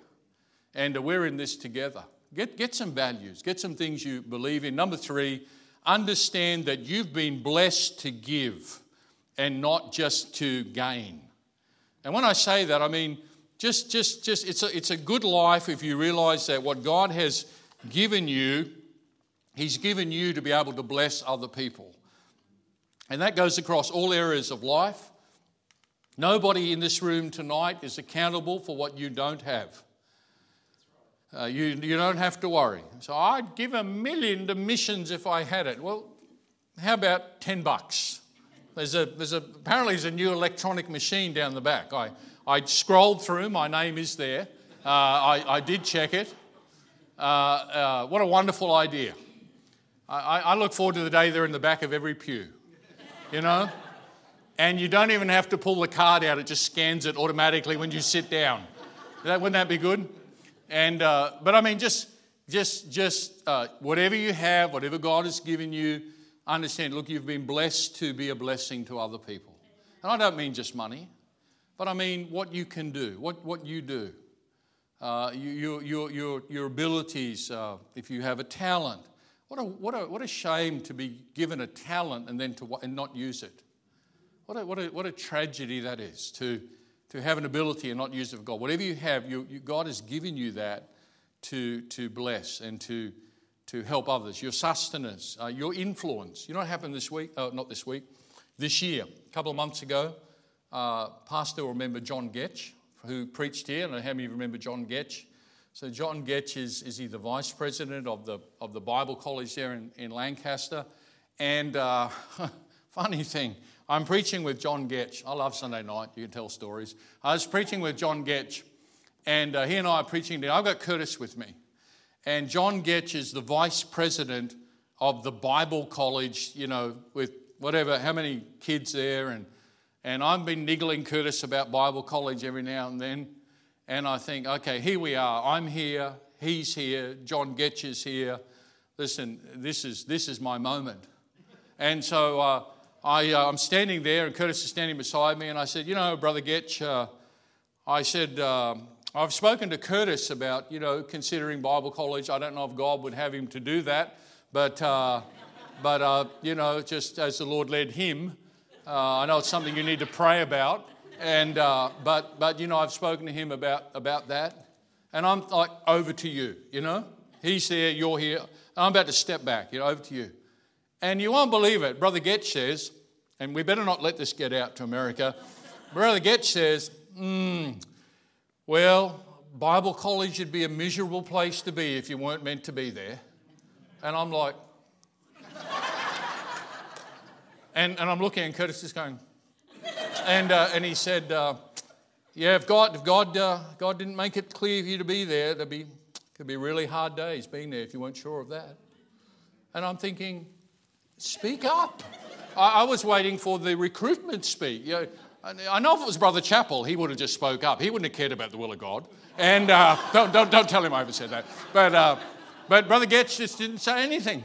And we're in this together. Get, get some values, get some things you believe in. Number three, understand that you've been blessed to give and not just to gain. And when I say that, I mean, just, just, just, it's a, it's a good life if you realize that what God has given you, He's given you to be able to bless other people. And that goes across all areas of life. Nobody in this room tonight is accountable for what you don't have. Uh, you, you don't have to worry. So I'd give a million to missions if I had it. Well, how about 10 bucks? There's a, there's a, apparently there's a new electronic machine down the back. I, I scrolled through, my name is there. Uh, I, I did check it. Uh, uh what a wonderful idea. I, I look forward to the day they're in the back of every pew you know? And you don't even have to pull the card out, it just scans it automatically when you sit down. That, wouldn't that be good? And, uh, but I mean, just just, just uh, whatever you have, whatever God has given you, understand, look, you've been blessed to be a blessing to other people. And I don't mean just money, but I mean what you can do, what, what you do. Uh, your, your, your, your abilities, uh, if you have a talent. What a, what, a, what a shame to be given a talent and then to and not use it. What a, what a, what a tragedy that is to, to have an ability and not use it for God. Whatever you have, you, you, God has given you that to, to bless and to, to help others. Your sustenance, uh, your influence. You know what happened this week? Uh, not this week, this year. A couple of months ago, uh, Pastor remember John Goetsch who preached here. I don't know how many remember John Goetsch. So John Goetsch is, is he the vice president of the, of the Bible College there in, in Lancaster. And uh, (laughs) funny thing, I'm preaching with John Goetsch. I love Sunday night. You can tell stories. I was preaching with John Goetsch, and uh, he and I are preaching there. I've got Curtis with me. And John Goetsch is the vice president of the Bible College, you know, with whatever, how many kids there and and I've been niggling Curtis about Bible college every now and then. And I think, okay, here we are. I'm here. He's here. John Goetsch is here. Listen, this is, this is my moment. And so uh, I, uh, I'm standing there, and Curtis is standing beside me. And I said, You know, Brother Goetsch, uh, I said, um, I've spoken to Curtis about, you know, considering Bible college. I don't know if God would have him to do that, but, uh, but uh, you know, just as the Lord led him. Uh, I know it's something you need to pray about, and uh, but but you know I've spoken to him about about that, and I'm like over to you. You know, he's there, you're here. I'm about to step back. You know, over to you, and you won't believe it. Brother Goetsch says, and we better not let this get out to America. Brother Goetsch says, mm, well, Bible college would be a miserable place to be if you weren't meant to be there, and I'm like. And, and I'm looking, and Curtis is going, and, uh, and he said, uh, Yeah, if God, if God, uh, God didn't make it clear for you to be there, there'd be, could be really hard days being there if you weren't sure of that. And I'm thinking, Speak up. I, I was waiting for the recruitment speak. You know, I know if it was Brother Chappell, he would have just spoke up. He wouldn't have cared about the will of God. And uh, don't, don't, don't tell him I ever said that. But, uh, but Brother Goetsch just didn't say anything.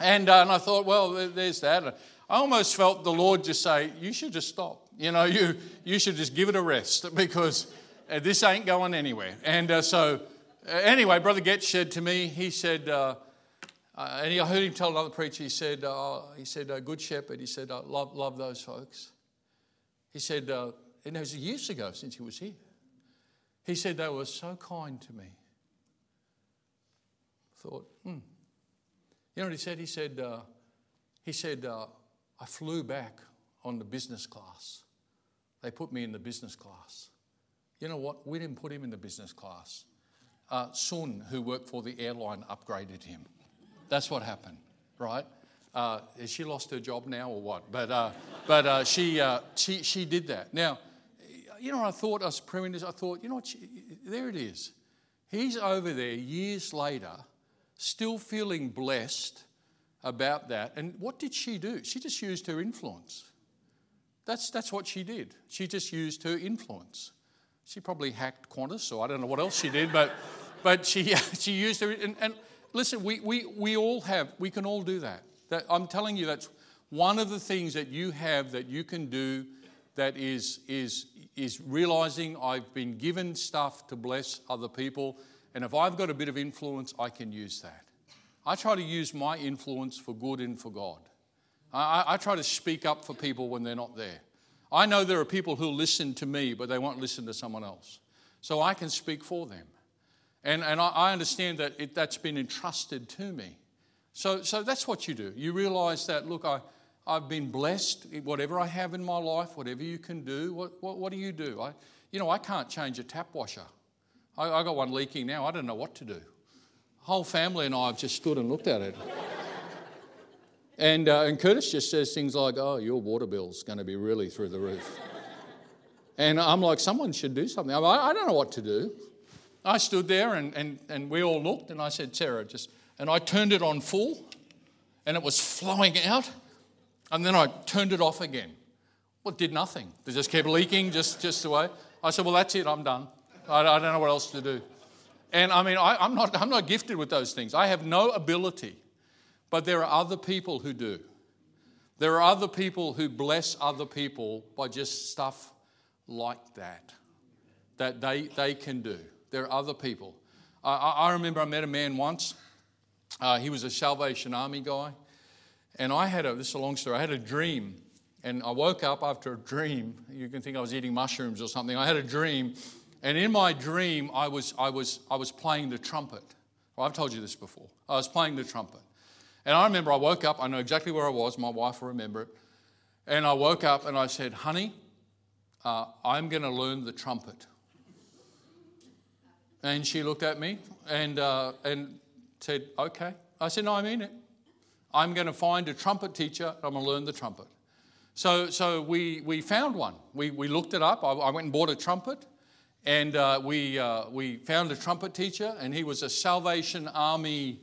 And, uh, and I thought, well, there's that. I almost felt the Lord just say, You should just stop. You know, you, you should just give it a rest (laughs) because uh, this ain't going anywhere. And uh, so, uh, anyway, Brother Goetsch said to me, he said, and I heard him tell another preacher, he said, he said, Good Shepherd, he said, love, love those folks. He said, and it was years ago since he was here. He said, They were so kind to me. I thought, hmm. You know what he said? He said, he said, I flew back on the business class. They put me in the business class. You know what? We didn't put him in the business class. Uh, Sun, who worked for the airline, upgraded him. That's what happened, right? Uh, has she lost her job now or what? But, uh, but uh, she, uh, she, she did that. Now, you know, I thought, was praying this, I thought, you know what, she, there it is. He's over there years later, still feeling blessed about that. And what did she do? She just used her influence. That's, that's what she did. She just used her influence. She probably hacked Qantas, or I don't know what else she did, but, but she, (laughs) she used her. And, and listen, we, we, we all have, we can all do that. That. I'm telling you, that's one of the things that you have that you can do that is, is, is realizing I've been given stuff to bless other people. And if I've got a bit of influence, I can use that. I try to use my influence for good and for God. I, I, try to speak up for people when they're not there. I know there are people who listen to me, but they won't listen to someone else. So I can speak for them. And, and I, I understand that it, that's been entrusted to me. So, so that's what you do. You realize that, look, I, I've been blessed, whatever I have in my life, whatever you can do, what, what, what do you do? I, you know, I can't change a tap washer. I, I got one leaking now, I don't know what to do whole family and I have just stood and looked at it. (laughs) and, uh, and Curtis just says things like, oh, your water bill's going to be really through the roof. and I'm like, someone should do something. I'm I don't know what to do. I stood there and, and, and we all looked and I said, Sarah, just, and I turned it on full and it was flowing out. And then I turned it off again. Well, it did nothing. It just kept leaking just, just the way. I said, well, that's it, I'm done. I, I don't know what else to do. And I mean, I, am not, I'm not gifted with those things. I have no ability. But there are other people who do. There are other people who bless other people by just stuff like that, that they, they can do. There are other people. I, I remember I met a man once. Uh, he was a Salvation Army guy. And I had a, this is a long story, I had a dream. And I woke up after a dream. You can think I was eating mushrooms or something. I had a dream. And in my dream, I was, I was, I was playing the trumpet. Well, I've told you this before. I was playing the trumpet. And I remember I woke up, I know exactly where I was, my wife will remember it. And I woke up and I said, Honey, uh, I'm going to learn the trumpet. And she looked at me and, uh, and said, Okay. I said, No, I mean it. I'm going to find a trumpet teacher, I'm going to learn the trumpet. So, so we, we found one. We, we looked it up. I, I went and bought a trumpet, and uh, we, uh, we found a trumpet teacher, and he was a Salvation Army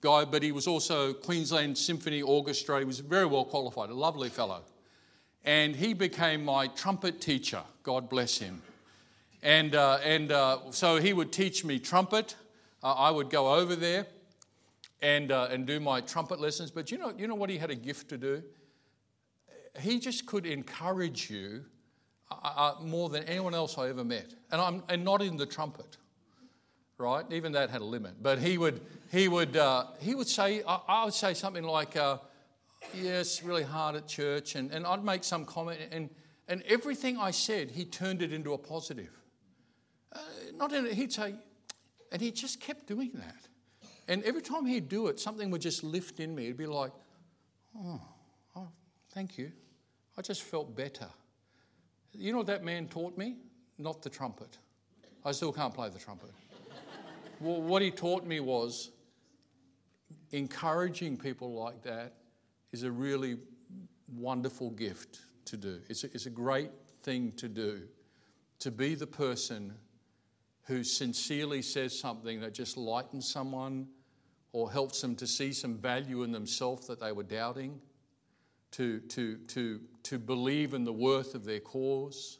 guy, but he was also Queensland Symphony Orchestra. He was very well qualified, a lovely fellow. And he became my trumpet teacher. God bless him. And, uh, and uh, so he would teach me trumpet. Uh, I would go over there and, uh, and do my trumpet lessons. But you know, you know what he had a gift to do? He just could encourage you uh, uh, more than anyone else I ever met. And, I'm, and not in the trumpet right? Even that had a limit. But he would, he would, uh, he would say, I, I, would say something like, uh, yeah, really hard at church. And, and I'd make some comment, and, and everything I said, he turned it into a positive. Uh, not in, he'd say, and he just kept doing that. And every time he'd do it, something would just lift in me. It'd be like, oh, oh thank you. I just felt better. You know what that man taught me? Not the trumpet. I still can't play the trumpet (laughs) well, what he taught me was encouraging people like that is a really wonderful gift to do. It's a, it's a great thing to do. To be the person who sincerely says something that just lightens someone or helps them to see some value in themselves that they were doubting, to, to, to, to believe in the worth of their cause,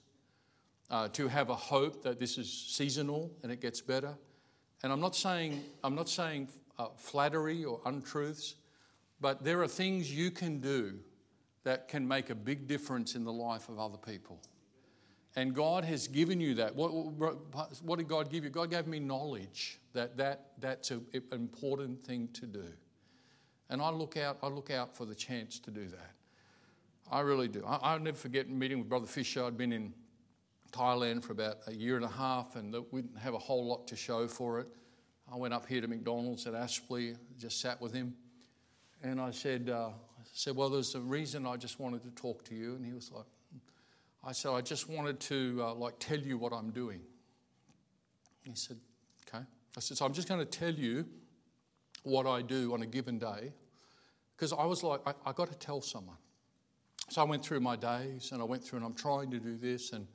uh, to have a hope that this is seasonal and it gets better. And I'm not saying, I'm not saying uh, flattery or untruths, but there are things you can do that can make a big difference in the life of other people. And God has given you that. What, what did God give you? God gave me knowledge that, that that's an important thing to do. And I look out, I look out for the chance to do that. I really do. I, will never forget meeting with Brother Fisher. I'd been in Thailand for about a year and a half, and we didn't have a whole lot to show for it. I went up here to McDonald's at Aspley, just sat with him, and I said, uh, I said, well, there's a reason I just wanted to talk to you, and he was like, I said, I just wanted to uh, like tell you what I'm doing. He said, okay. I said, so I'm just going to tell you what I do on a given day, because I was like, I, I got to tell someone. So I went through my days, and I went through, and I'm trying to do this, and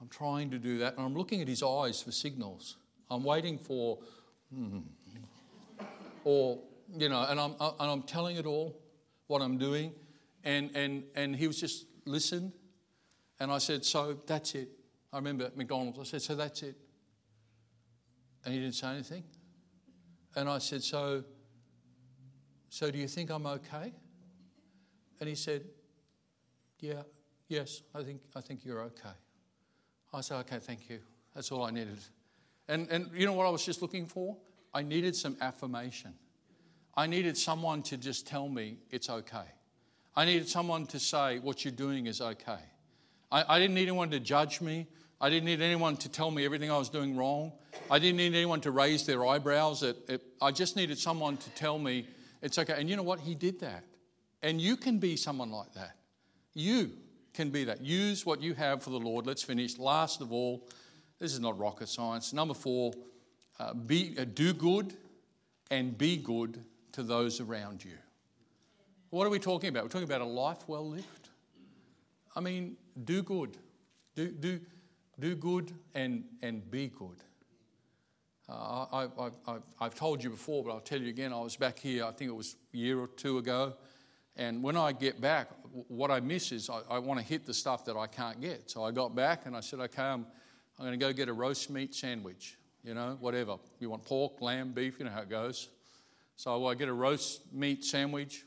I'm trying to do that, and I'm looking at his eyes for signals. I'm waiting for, hmm, or, you know, and I'm, and I'm telling it all, what I'm doing. And, and, and he was just listened. And I said, So that's it. I remember at McDonald's, I said, So that's it. And he didn't say anything. And I said, So, so do you think I'm okay? And he said, Yeah, yes, I think, I think you're okay. I said, okay, thank you. That's all I needed. And, and you know what I was just looking for? I needed some affirmation. I needed someone to just tell me it's okay. I needed someone to say what you're doing is okay. I, I didn't need anyone to judge me. I didn't need anyone to tell me everything I was doing wrong. I didn't need anyone to raise their eyebrows. At, at, I just needed someone to tell me it's okay. And you know what? He did that. And you can be someone like that. You can be that. Use what you have for the Lord. Let's finish. Last of all, this is not rocket science. Number four, uh, be, uh, do good and be good to those around you. What are we talking about? We're talking about a life well lived. I mean, do good. Do, do, do good and, and be good. Uh, I, I, I, I've told you before, but I'll tell you again. I was back here, I think it was a year or two ago, and when I get back, what I miss is I, I want to hit the stuff that I can't get. So I got back and I said, okay, I'm, I'm going to go get a roast meat sandwich. you know, whatever. You want pork, lamb, beef, you know how it goes. So I get a roast meat sandwich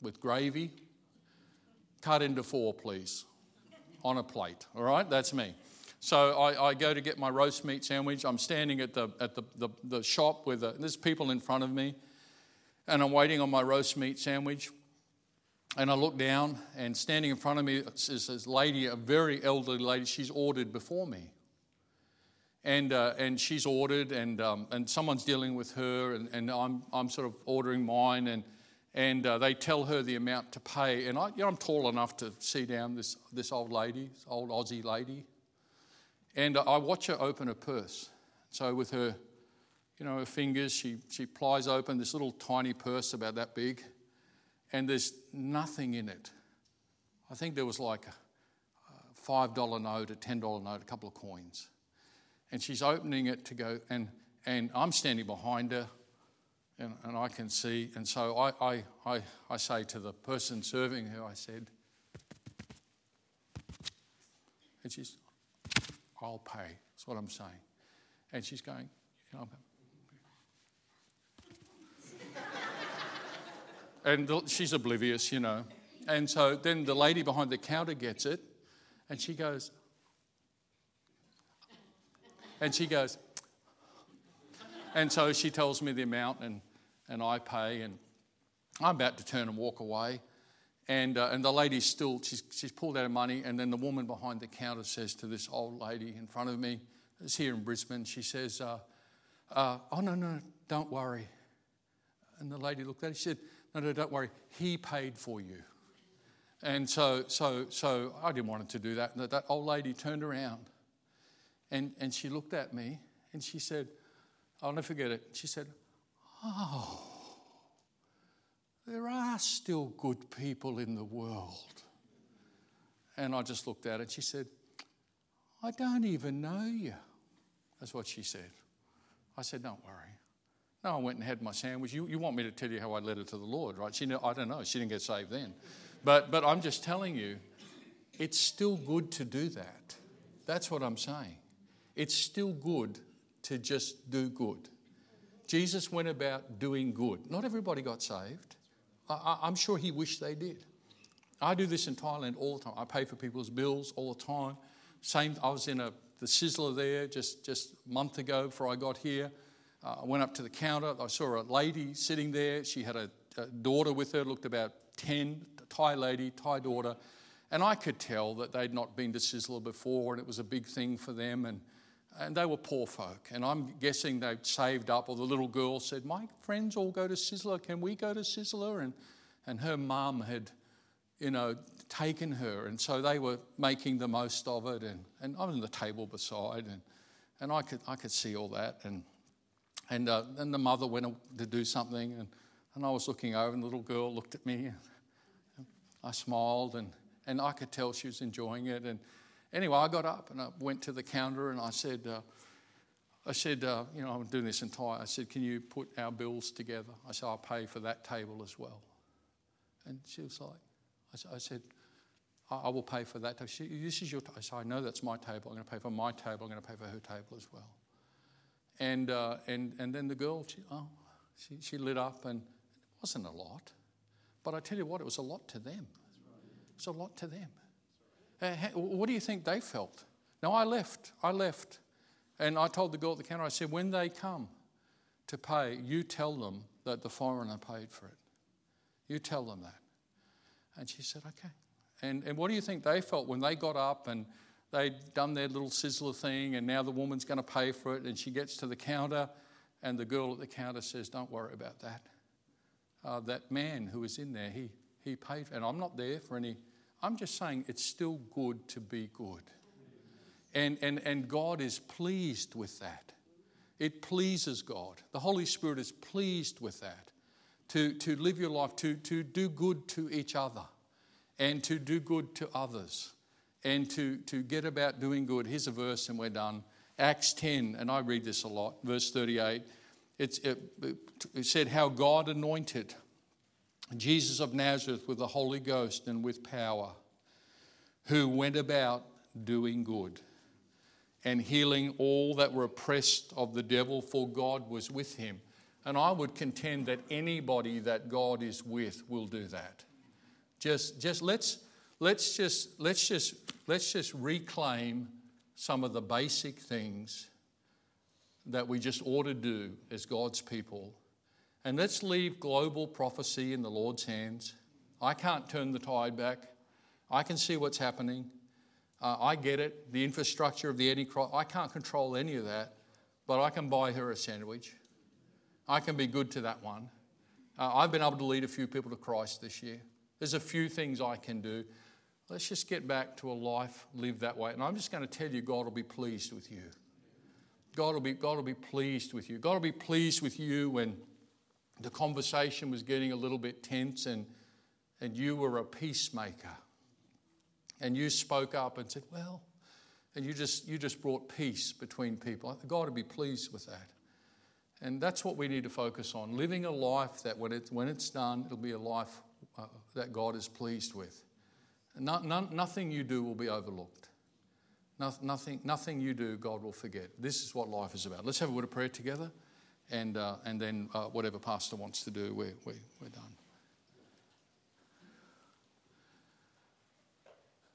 with gravy, cut into four, please, on a plate. All right, that's me. So I, I, go to get my roast meat sandwich. I'm standing at the, at the, the, the shop with there's people in front of me, and I'm waiting on my roast meat sandwich. And I look down, and standing in front of me is this lady, a very elderly lady. She's ordered before me. And, uh, and she's ordered, and, um, and someone's dealing with her, and, and I'm, I'm sort of ordering mine. And, and uh, they tell her the amount to pay. And I, you know, I'm tall enough to see down this, this old lady, this old Aussie lady. And I watch her open her purse. So with her, you know, her fingers, she, she plies open this little tiny purse about that big, and there's nothing in it. I think there was like a $5 note, a $10 note, a couple of coins. And she's opening it to go, and, and I'm standing behind her, and, and I can see. And so I, I, I, I say to the person serving her, I said, and she's, I'll pay. That's what I'm saying. And she's going, you know, and she's oblivious, you know. And so then the lady behind the counter gets it, and she goes, and she goes, and so she tells me the amount, and, and I pay, and I'm about to turn and walk away. And, uh, and the lady's still, she's, she's pulled out of money. And then the woman behind the counter says to this old lady in front of me, it's here in Brisbane, she says, uh, uh, Oh, no, no, don't worry. And the lady looked at her, she said, No, no, don't worry. He paid for you. And so, so, so I didn't want her to do that. And that old lady turned around and, and she looked at me and she said, I'll never forget it. She said, Oh, there are still good people in the world. And I just looked at it. She said, I don't even know you. That's what she said. I said, Don't worry. No, I went and had my sandwich. You, you want me to tell you how I led her to the Lord, right? She, I don't know. She didn't get saved then. But, but I'm just telling you, it's still good to do that. That's what I'm saying. It's still good to just do good. Jesus went about doing good. Not everybody got saved. I, am sure he wished they did. I do this in Thailand all the time. I pay for people's bills all the time. Same, I was in a, the Sizzler there just, just a month ago before I got here. Uh, I went up to the counter. I saw a lady sitting there. She had a, a daughter with her, looked about 10, Thai lady, Thai daughter. And I could tell that they'd not been to Sizzler before and it was a big thing for them. And and they were poor folk. And I'm guessing they'd saved up, or the little girl said, My friends all go to Sizzler. Can we go to Sizzler? And, and her mum had, you know, taken her. And so they were making the most of it. And, and I was on the table beside, and, and I, could, I could see all that. And, and, uh, and the mother went to do something. And, and I was looking over, and the little girl looked at me. And I smiled, and, and I could tell she was enjoying it. And, Anyway, I got up and I went to the counter and I said, uh, I said, uh, you know, I'm doing this Thai. I said, can you put our bills together? I said, I'll pay for that table as well. And she was like, I said, I will pay for that. She, this is your. T-. I said, I know that's my table. I'm going to pay for my table. I'm going to pay for her table as well. And uh, and and then the girl, she, oh, she, she lit up, and it wasn't a lot, but I tell you what, it was a lot to them. It's a lot to them. What do you think they felt? Now, I left. I left. And I told the girl at the counter, I said, when they come to pay, you tell them that the foreigner paid for it. You tell them that. And she said, okay. And, and what do you think they felt when they got up and they'd done their little sizzler thing and now the woman's going to pay for it and she gets to the counter and the girl at the counter says, don't worry about that. Uh, that man who was in there, he, he paid. And I'm not there for any I'm just saying it's still good to be good. And, and, and God is pleased with that. It pleases God. The Holy Spirit is pleased with that. To, to live your life, to, to do good to each other, and to do good to others, and to, to get about doing good. Here's a verse, and we're done. Acts 10, and I read this a lot, verse 38. It's, it, it said, How God anointed Jesus of Nazareth with the Holy Ghost and with power, who went about doing good and healing all that were oppressed of the devil, for God was with him. And I would contend that anybody that God is with will do that. Just, just let's, let's just let's just let's just reclaim some of the basic things that we just ought to do as God's people. And let's leave global prophecy in the Lord's hands. I can't turn the tide back. I can see what's happening. Uh, I get it. The infrastructure of the Antichrist, I can't control any of that, but I can buy her a sandwich. I can be good to that one. Uh, I've been able to lead a few people to Christ this year. There's a few things I can do. Let's just get back to a life lived that way. And I'm just going to tell you, God will be pleased with you. God will be, God will be pleased with you. God will be pleased with you when the conversation was getting a little bit tense and, and you were a peacemaker. And you spoke up and said, Well, and you just, you just brought peace between people. God will be pleased with that. And that's what we need to focus on living a life that when, it, when it's done, it'll be a life uh, that God is pleased with. No, no, nothing you do will be overlooked. No, nothing, nothing you do, God will forget. This is what life is about. Let's have a word of prayer together, and, uh, and then uh, whatever Pastor wants to do, we're, we're, we're done.